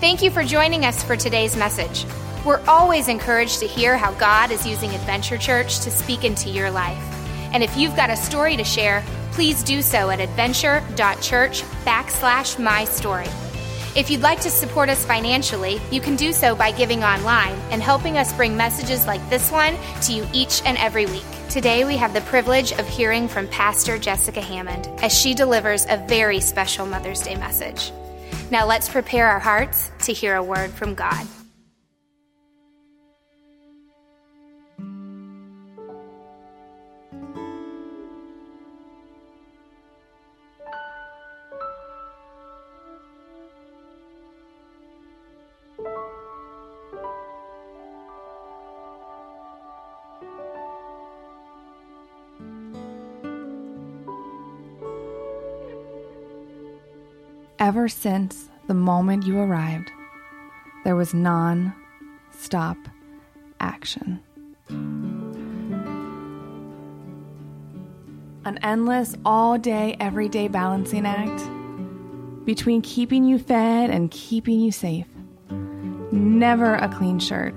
Thank you for joining us for today's message. We're always encouraged to hear how God is using Adventure Church to speak into your life. And if you've got a story to share, please do so at adventure.church backslash my story. If you'd like to support us financially, you can do so by giving online and helping us bring messages like this one to you each and every week. Today, we have the privilege of hearing from Pastor Jessica Hammond as she delivers a very special Mother's Day message. Now, let's prepare our hearts to hear a word from God. Ever since the moment you arrived, there was non stop action. An endless, all day, everyday balancing act between keeping you fed and keeping you safe. Never a clean shirt,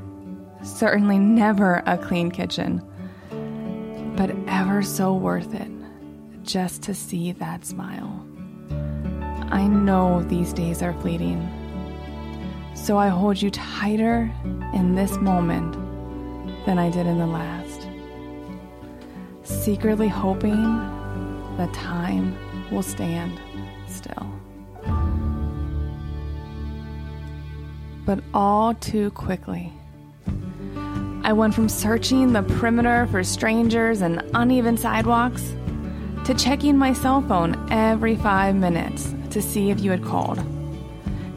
certainly never a clean kitchen, but ever so worth it just to see that smile. I know these days are fleeting. So I hold you tighter in this moment than I did in the last. Secretly hoping that time will stand still. But all too quickly, I went from searching the perimeter for strangers and uneven sidewalks to checking my cell phone every five minutes to see if you had called.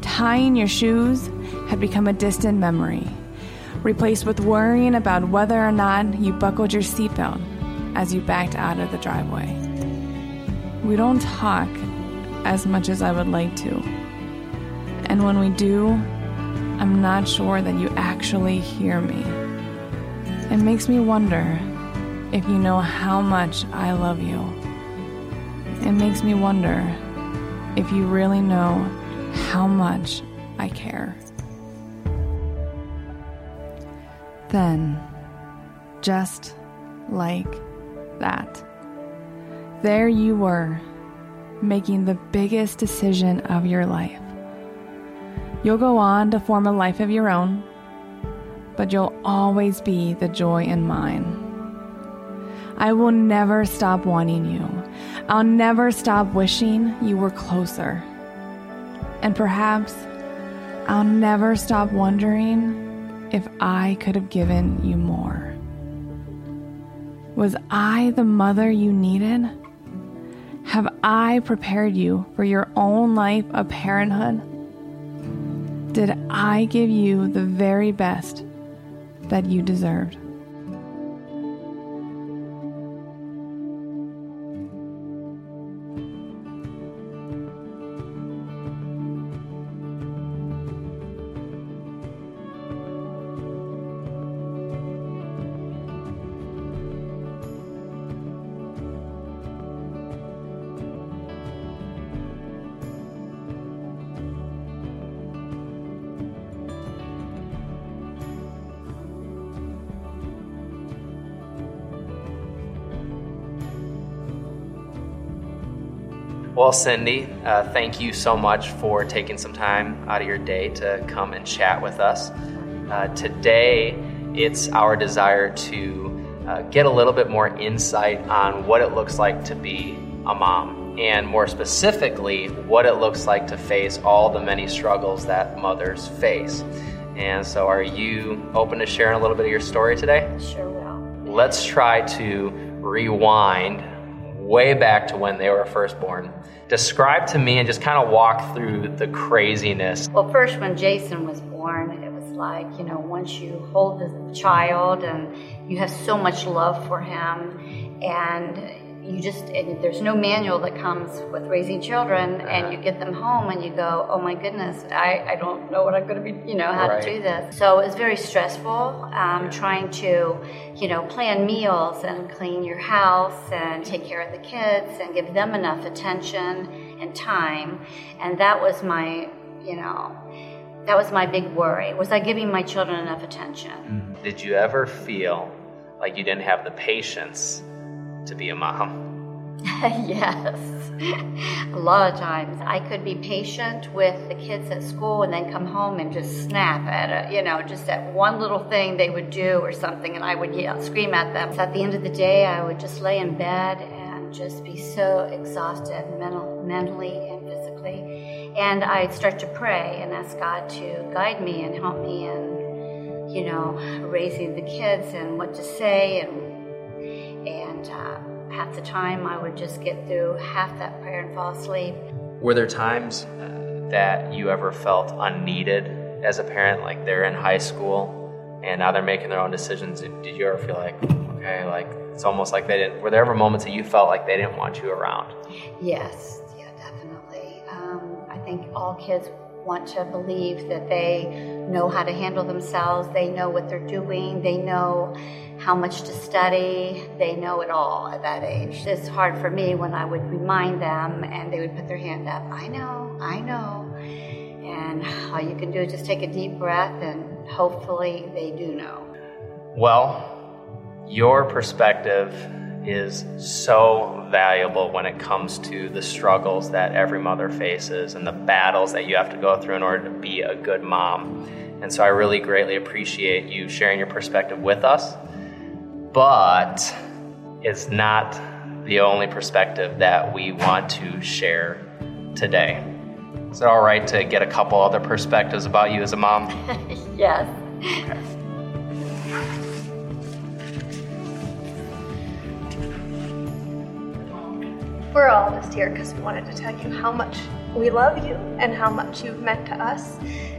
Tying your shoes had become a distant memory, replaced with worrying about whether or not you buckled your seatbelt as you backed out of the driveway. We don't talk as much as I would like to. And when we do, I'm not sure that you actually hear me. It makes me wonder if you know how much I love you. It makes me wonder if you really know how much I care. Then, just like that, there you were, making the biggest decision of your life. You'll go on to form a life of your own, but you'll always be the joy in mine. I will never stop wanting you. I'll never stop wishing you were closer. And perhaps I'll never stop wondering if I could have given you more. Was I the mother you needed? Have I prepared you for your own life of parenthood? Did I give you the very best that you deserved? Well, Cindy, uh, thank you so much for taking some time out of your day to come and chat with us. Uh, today, it's our desire to uh, get a little bit more insight on what it looks like to be a mom, and more specifically, what it looks like to face all the many struggles that mothers face. And so, are you open to sharing a little bit of your story today? Sure will. Let's try to rewind way back to when they were first born. Describe to me and just kind of walk through the craziness. Well, first, when Jason was born, it was like, you know, once you hold the child and you have so much love for him, and you just, and there's no manual that comes with raising children, and you get them home and you go, oh my goodness, I, I don't know what I'm going to be, you know, how Right. to do this. So it was very stressful um, trying to, you know, plan meals and clean your house and take care of the kids and give them enough attention and time. And that was my, you know, that was my big worry. Was I giving my children enough attention? Mm-hmm. Did you ever feel like you didn't have the patience to be a mom? yes. A lot of times I could be patient with the kids at school and then come home and just snap at it, you know, just at one little thing they would do or something and I would yell, scream at them. So at the end of the day, I would just lay in bed and just be so exhausted mental, mentally and physically. And I'd start to pray and ask God to guide me and help me in, you know, raising the kids and what to say and, and, uh, half the time I would just get through half that prayer and fall asleep. Were there times uh, that you ever felt unneeded as a parent, like they're in high school and now they're making their own decisions? Did you ever feel like, okay, like it's almost like they didn't? Were there ever moments that you felt like they didn't want you around? Yes, yeah, definitely. Um, I think all kids want to believe that they know how to handle themselves, they know what they're doing, they know how much to study. They know it all at that age. It's hard for me when I would remind them and they would put their hand up. I know, I know. And all you can do is just take a deep breath and hopefully they do know. Well, your perspective is so valuable when it comes to the struggles that every mother faces and the battles that you have to go through in order to be a good mom. And so I really greatly appreciate you sharing your perspective with us but it's not the only perspective that we want to share today. Is it all right to get a couple other perspectives about you as a mom? yes. Okay. We're all just here because we wanted to tell you how much we love you and how much you've meant to us.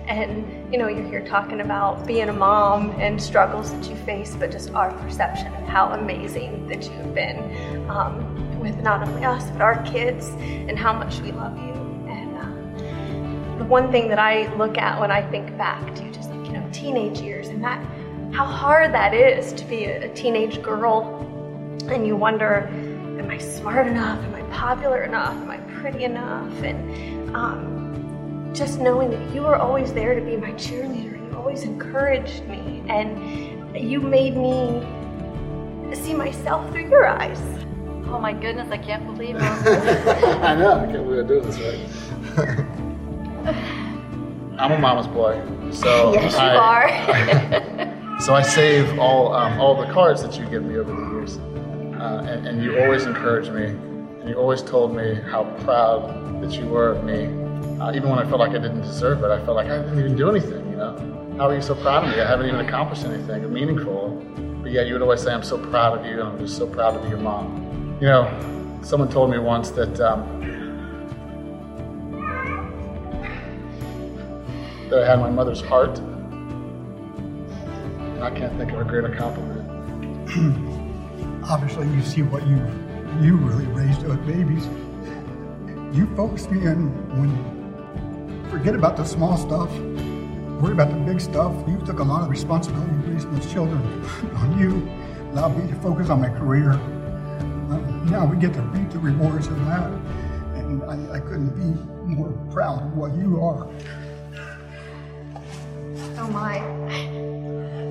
And you know, you're here talking about being a mom and struggles that you face, but just our perception of how amazing that you've been um, with not only us but our kids and how much we love you. And uh, the one thing that I look at when I think back to just like you know teenage years and that how hard that is to be a, a teenage girl, and you wonder, am I smart enough? Am I popular enough? Am I pretty enough? And um, just knowing that you were always there to be my cheerleader, you always encouraged me, and you made me see myself through your eyes. Oh my goodness, I can't believe it. I know, I can't believe I'm doing this right. I'm a mama's boy, so yes, you I, are. So I save all um, all the cards that you give me over the years, uh, and, and you always encourage me and you always told me how proud that you were of me. Uh, even when I felt like I didn't deserve it, I felt like I didn't even do anything, you know? How are you so proud of me? I haven't even accomplished anything meaningful. But yet you would always say, I'm so proud of you, and I'm just so proud to be your mom. You know, someone told me once that, um, that I had my mother's heart. And I can't think of a greater compliment. Obviously, you see what you you really raised those babies. You focused me in when forget about the small stuff, worry about the big stuff. You took a lot of responsibility raising those children on you, allowed me to focus on my career. Uh, now we get to reap the rewards of that, and I, I couldn't be more proud of what you are. Oh my.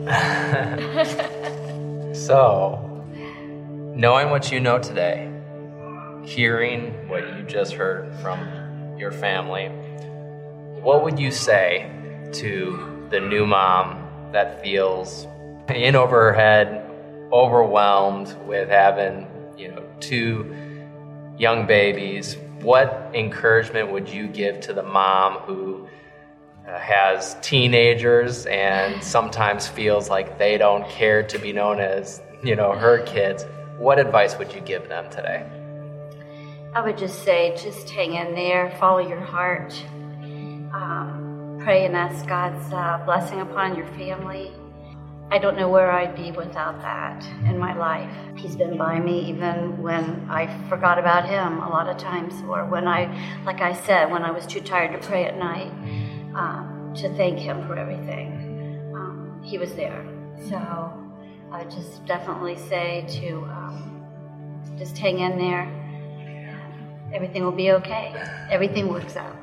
so, knowing what you know today, hearing what you just heard from your family, what would you say to the new mom that feels in over her head, overwhelmed with having, you know, two young babies? What encouragement would you give to the mom who uh, has teenagers and sometimes feels like they don't care to be known as, you know, her kids? What advice would you give them today? I would just say, just hang in there, follow your heart, um, pray and ask God's uh, blessing upon your family. I don't know where I'd be without that in my life. He's been by me even when I forgot about him a lot of times, or when I, like I said, when I was too tired to pray at night, um, to thank him for everything. Um, he was there. So I just definitely say to um, just hang in there. Everything will be okay. Everything works out.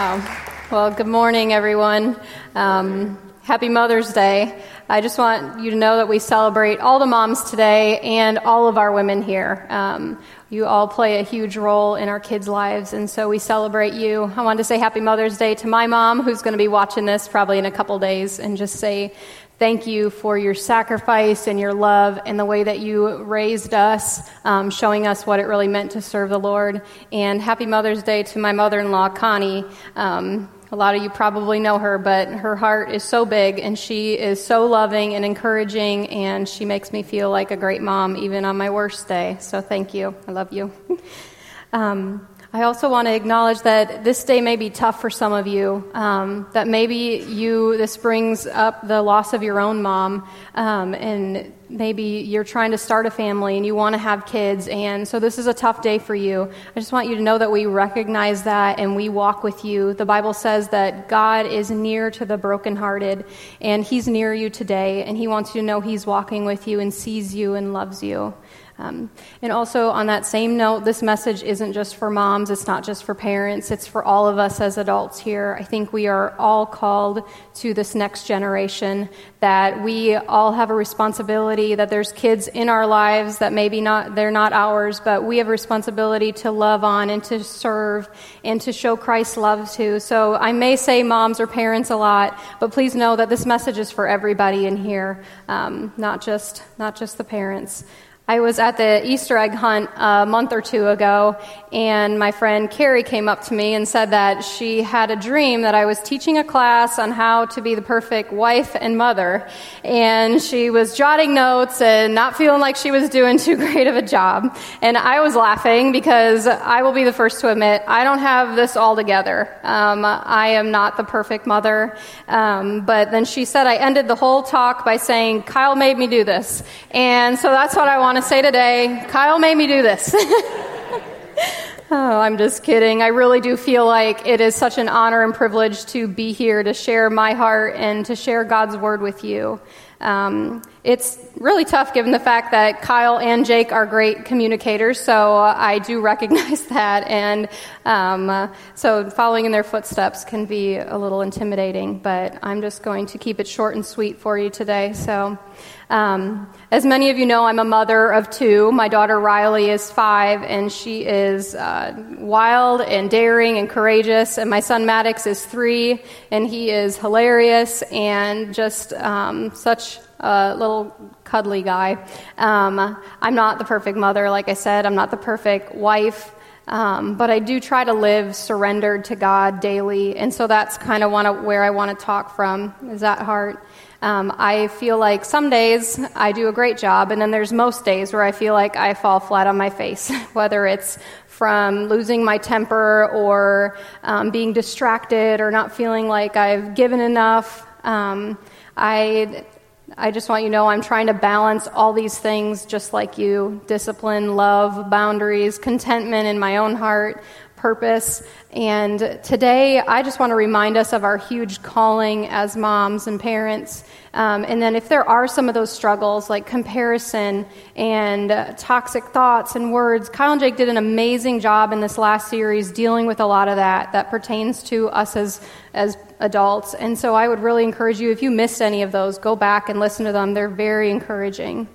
Wow. Well, good morning, everyone. Um, happy Mother's Day. I just want you to know that we celebrate all the moms today and all of our women here. Um, you all play a huge role in our kids' lives, and so we celebrate you. I wanted to say Happy Mother's Day to my mom, who's going to be watching this probably in a couple days, and just say thank you for your sacrifice and your love and the way that you raised us, um, showing us what it really meant to serve the Lord. And Happy Mother's Day to my mother in law, Connie. Um, a lot of you probably know her, but her heart is so big and she is so loving and encouraging, and she makes me feel like a great mom even on my worst day. So thank you. I love you. um, I also want to acknowledge that this day may be tough for some of you. Um, that maybe you this brings up the loss of your own mom, um, and maybe you're trying to start a family and you want to have kids, and so this is a tough day for you. I just want you to know that we recognize that and we walk with you. The Bible says that God is near to the brokenhearted, and He's near you today, and He wants you to know He's walking with you and sees you and loves you. Um, and also, on that same note, this message isn't just for moms, it's not just for parents, it's for all of us as adults here. I think we are all called to this next generation, that we all have a responsibility, that there's kids in our lives that maybe not, they're not ours, but we have a responsibility to love on and to serve and to show Christ's love to. So I may say moms or parents a lot, but please know that this message is for everybody in here, um, not just, not just the parents. I was at the Easter egg hunt a month or two ago, and my friend Carrie came up to me and said that she had a dream that I was teaching a class on how to be the perfect wife and mother. And she was jotting notes and not feeling like she was doing too great of a job. And I was laughing because I will be the first to admit I don't have this all together. Um, I am not the perfect mother. Um, but then she said I ended the whole talk by saying, Kyle made me do this. And so that's what I want say today. Kyle made me do this. Oh, I'm just kidding. I really do feel like it is such an honor and privilege to be here to share my heart and to share God's word with you. Um, it's really tough given the fact that Kyle and Jake are great communicators, so I do recognize that. And um, so following in their footsteps can be a little intimidating, but I'm just going to keep it short and sweet for you today. So. Um, as many of you know, I'm a mother of two. My daughter Riley is five, and she is uh, wild and daring and courageous. And my son Maddox is three, and he is hilarious and just um, such a little cuddly guy. Um, I'm not the perfect mother, like I said. I'm not the perfect wife. Um, but I do try to live surrendered to God daily, and so that's kind of where I want to talk from. Is that heart? Um, I feel like some days I do a great job, and then there's most days where I feel like I fall flat on my face, whether it's from losing my temper or um, being distracted or not feeling like I've given enough. Um, I I just want you to know I'm trying to balance all these things just like you. Discipline, love, boundaries, contentment in my own heart, purpose. And today, I just want to remind us of our huge calling as moms and parents. Um, and then, if there are some of those struggles like comparison and uh, toxic thoughts and words, Kyle and Jake did an amazing job in this last series dealing with a lot of that that pertains to us as, as adults. And so, I would really encourage you, if you missed any of those, go back and listen to them. They're very encouraging.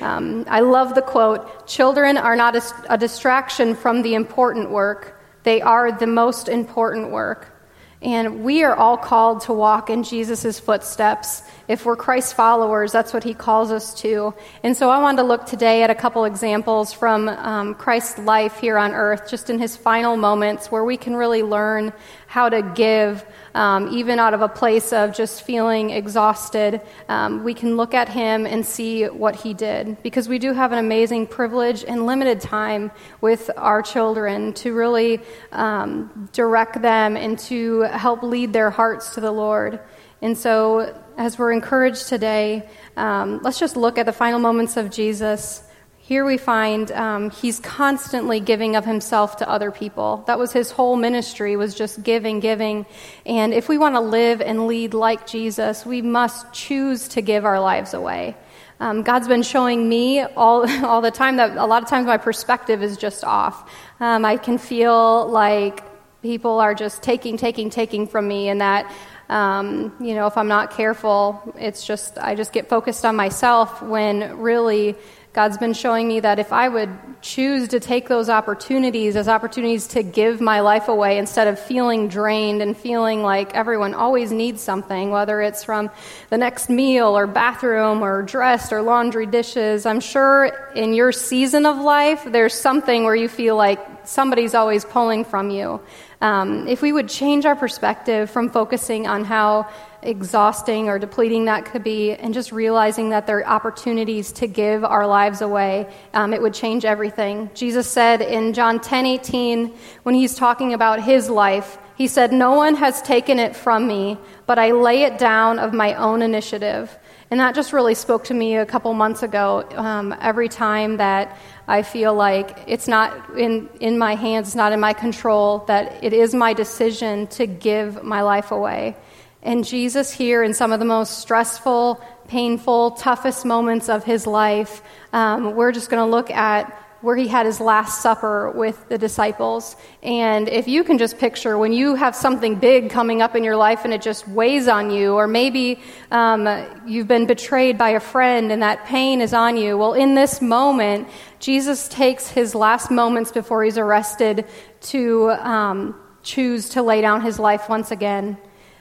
Um, I love the quote Children are not a, a distraction from the important work they are the most important work. And we are all called to walk in Jesus' footsteps. If we're Christ followers, that's what he calls us to. And so I wanted to look today at a couple examples from um, Christ's life here on earth, just in his final moments, where we can really learn how to give, um, even out of a place of just feeling exhausted. Um, we can look at him and see what he did. Because we do have an amazing privilege and limited time with our children to really um, direct them into to help lead their hearts to the Lord. And so, as we're encouraged today, um, let's just look at the final moments of Jesus. Here we find um, he's constantly giving of himself to other people. That was his whole ministry, was just giving, giving. And if we want to live and lead like Jesus, we must choose to give our lives away. Um, God's been showing me all, all the time that a lot of times my perspective is just off. Um, I can feel like people are just taking, taking, taking from me, and that, um, you know, if I'm not careful, it's just, I just get focused on myself when really God's been showing me that if I would choose to take those opportunities as opportunities to give my life away instead of feeling drained and feeling like everyone always needs something, whether it's from the next meal or bathroom or dress or laundry dishes, I'm sure in your season of life, there's something where you feel like somebody's always pulling from you. Um, if we would change our perspective from focusing on how exhausting or depleting that could be, and just realizing that there are opportunities to give our lives away, um, it would change everything. Jesus said in John 10 18, when he's talking about his life, he said, No one has taken it from me, but I lay it down of my own initiative. And that just really spoke to me a couple months ago. Um, every time that I feel like it's not in, in my hands, it's not in my control, that it is my decision to give my life away. And Jesus, here in some of the most stressful, painful, toughest moments of his life, um, we're just going to look at where he had his last supper with the disciples. And if you can just picture when you have something big coming up in your life and it just weighs on you, or maybe um, you've been betrayed by a friend and that pain is on you, well, in this moment, Jesus takes his last moments before he's arrested to um, choose to lay down his life once again.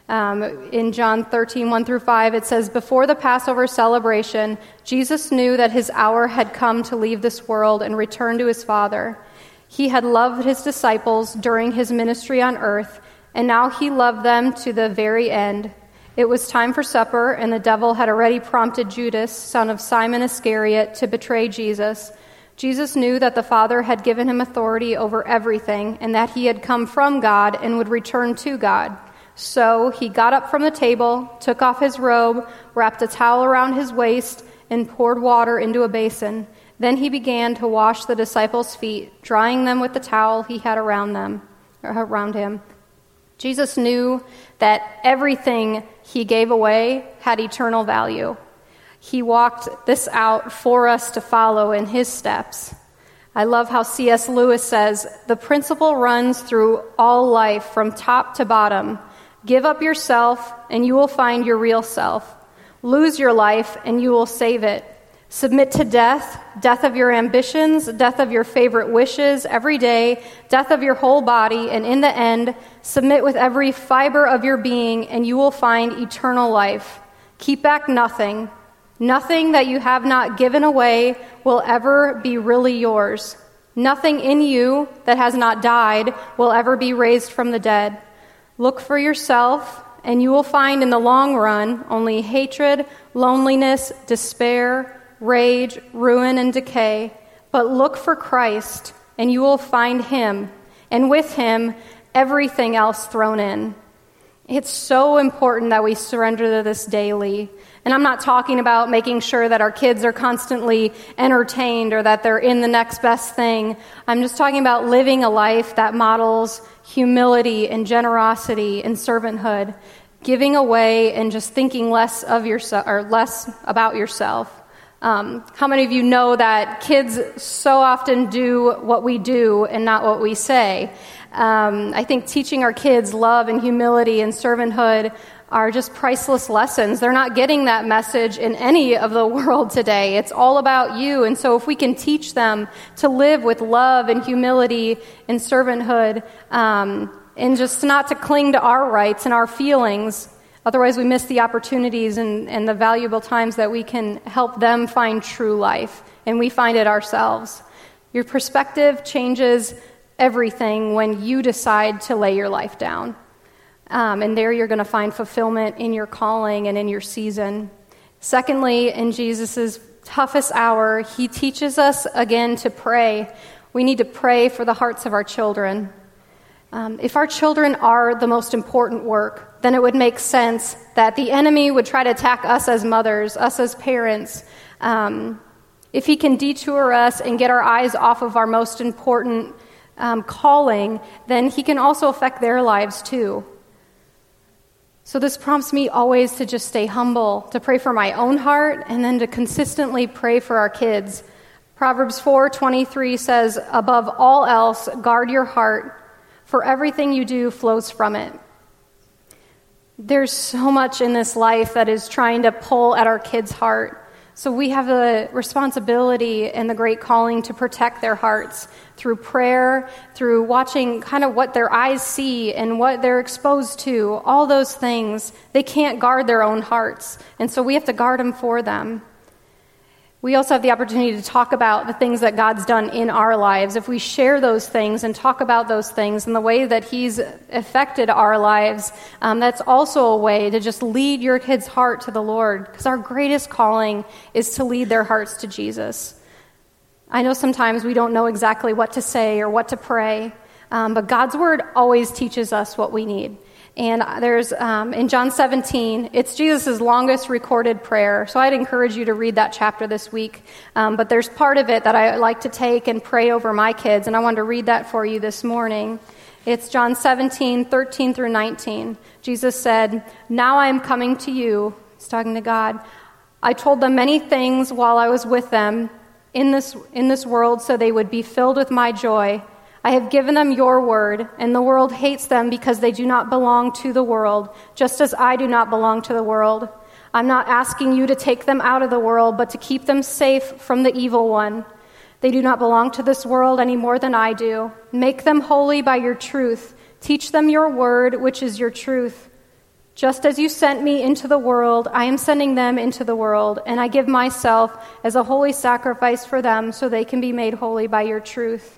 Um, in John 13, 1 through 5, it says, Before the Passover celebration, Jesus knew that his hour had come to leave this world and return to his Father. He had loved his disciples during his ministry on earth, and now he loved them to the very end. It was time for supper, and the devil had already prompted Judas, son of Simon Iscariot, to betray Jesus. Jesus knew that the Father had given him authority over everything, and that he had come from God and would return to God. So he got up from the table, took off his robe, wrapped a towel around his waist, and poured water into a basin. Then he began to wash the disciples' feet, drying them with the towel he had around them, uh, around him. Jesus knew that everything he gave away had eternal value. He walked this out for us to follow in his steps. I love how C.S. Lewis says the principle runs through all life from top to bottom. Give up yourself, and you will find your real self. Lose your life, and you will save it. Submit to death, death of your ambitions, death of your favorite wishes every day, death of your whole body, and in the end, submit with every fiber of your being, and you will find eternal life. Keep back nothing. Nothing that you have not given away will ever be really yours. Nothing in you that has not died will ever be raised from the dead. Look for yourself, and you will find in the long run only hatred, loneliness, despair, rage, ruin, and decay. But look for Christ, and you will find Him, and with Him, everything else thrown in. It's so important that we surrender to this daily. And I'm not talking about making sure that our kids are constantly entertained or that they're in the next best thing. I'm just talking about living a life that models humility and generosity and servanthood, giving away and just thinking less of yourself or less about yourself. Um, how many of you know that kids so often do what we do and not what we say? Um, I think teaching our kids love and humility and servanthood are just priceless lessons. They're not getting that message in any of the world today. It's all about you. And so, if we can teach them to live with love and humility and servanthood, um, and just not to cling to our rights and our feelings, otherwise, we miss the opportunities and, and the valuable times that we can help them find true life, and we find it ourselves. Your perspective changes everything when you decide to lay your life down. Um, and there you're going to find fulfillment in your calling and in your season. Secondly, in Jesus' toughest hour, he teaches us again to pray. We need to pray for the hearts of our children. Um, if our children are the most important work, then it would make sense that the enemy would try to attack us as mothers, us as parents. Um, if he can detour us and get our eyes off of our most important um, calling, then he can also affect their lives too. So, this prompts me always to just stay humble, to pray for my own heart, and then to consistently pray for our kids. Proverbs 4:23 says, "Above all else, guard your heart, for everything you do flows from it. There's so much in this life that is trying to pull at our kids' heart. So we have the responsibility and the great calling to protect their hearts through prayer, through watching kind of what their eyes see and what they're exposed to, all those things. They can't guard their own hearts. And so we have to guard them for them. We also have the opportunity to talk about the things that God's done in our lives. If we share those things and talk about those things and the way that He's affected our lives, um, that's also a way to just lead your kid's heart to the Lord. Because our greatest calling is to lead their hearts to Jesus. I know sometimes we don't know exactly what to say or what to pray, um, but God's Word always teaches us what we need. And there's, um, in John 17, it's Jesus' longest recorded prayer. So I'd encourage you to read that chapter this week. Um, but there's part of it that I like to take and pray over my kids, and I wanted to read that for you this morning. It's John 17, 13 through 19. Jesus said, Now I am coming to you. He's talking to God. I told them many things while I was with them in this, in this world so they would be filled with my joy. I have given them your word, and the world hates them because they do not belong to the world, just as I do not belong to the world. I'm not asking you to take them out of the world, but to keep them safe from the evil one. They do not belong to this world any more than I do. Make them holy by your truth. Teach them your word, which is your truth. Just as you sent me into the world, I am sending them into the world, and I give myself as a holy sacrifice for them so they can be made holy by your truth.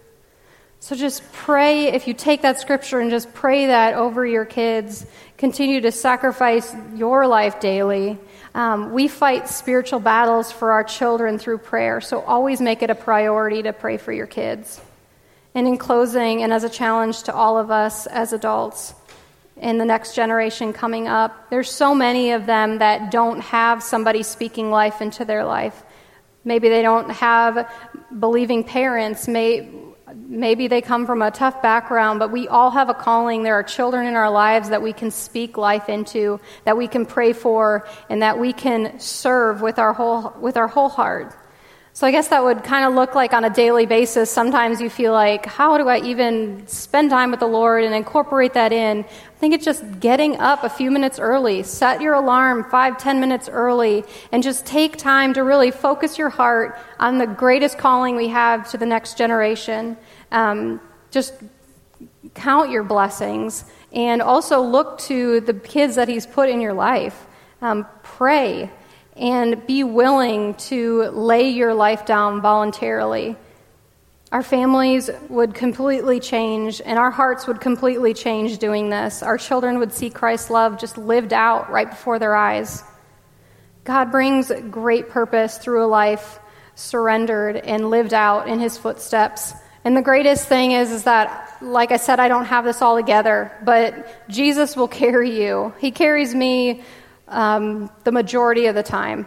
So just pray, if you take that scripture and just pray that over your kids, continue to sacrifice your life daily. Um, we fight spiritual battles for our children through prayer, so always make it a priority to pray for your kids. And in closing, and as a challenge to all of us as adults, in the next generation coming up, there's so many of them that don't have somebody speaking life into their life. Maybe they don't have believing parents. May, maybe they come from a tough background, but we all have a calling. There are children in our lives that we can speak life into, that we can pray for, and that we can serve with our whole, with our whole heart. So I guess that would kind of look like on a daily basis. Sometimes you feel like, how do I even spend time with the Lord and incorporate that in? I think it's just getting up a few minutes early. Set your alarm five, ten minutes early, and just take time to really focus your heart on the greatest calling we have to the next generation. Um, just count your blessings and also look to the kids that He's put in your life. Um, pray and be willing to lay your life down voluntarily. Our families would completely change, and our hearts would completely change doing this. Our children would see Christ's love just lived out right before their eyes. God brings great purpose through a life surrendered and lived out in his footsteps. And the greatest thing is, is that, like I said, I don't have this all together, but Jesus will carry you. He carries me um, the majority of the time.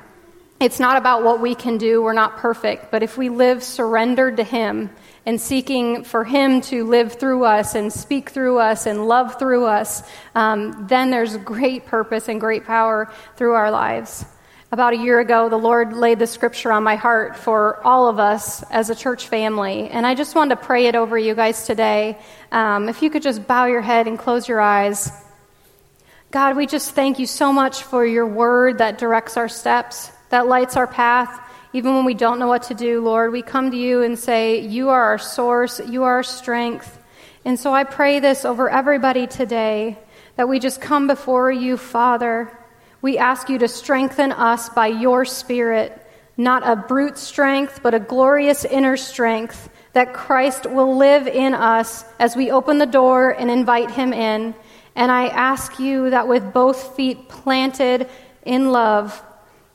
It's not about what we can do, we're not perfect, but if we live surrendered to Him and seeking for Him to live through us and speak through us and love through us, um, then there's great purpose and great power through our lives. About a year ago, the Lord laid the scripture on my heart for all of us as a church family, and I just wanted to pray it over you guys today. Um, if you could just bow your head and close your eyes. God, we just thank you so much for your word that directs our steps, that lights our path. Even when we don't know what to do, Lord, we come to you and say, You are our source, you are our strength. And so I pray this over everybody today that we just come before you, Father. We ask you to strengthen us by your Spirit, not a brute strength, but a glorious inner strength, that Christ will live in us as we open the door and invite him in. And I ask you that with both feet planted in love,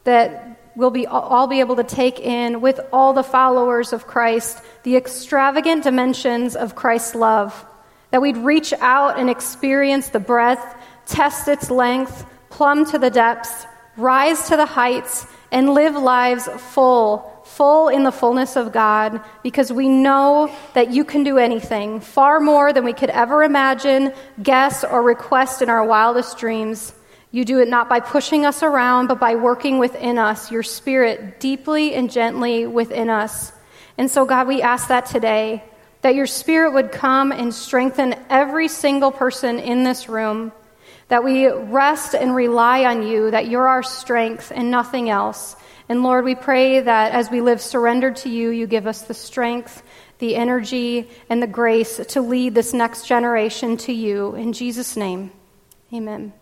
that we'll be, all be able to take in with all the followers of Christ the extravagant dimensions of Christ's love. That we'd reach out and experience the breadth, test its length, plumb to the depths, rise to the heights, and live lives full full in the fullness of God because we know that you can do anything, far more than we could ever imagine, guess, or request in our wildest dreams. You do it not by pushing us around, but by working within us, your spirit deeply and gently within us. And so, God, we ask that today that your Spirit would come and strengthen every single person in this room, that we rest and rely on you, that you're our strength and nothing else. And Lord, we pray that as we live surrendered to you, you give us the strength, the energy, and the grace to lead this next generation to you. In Jesus' name, amen.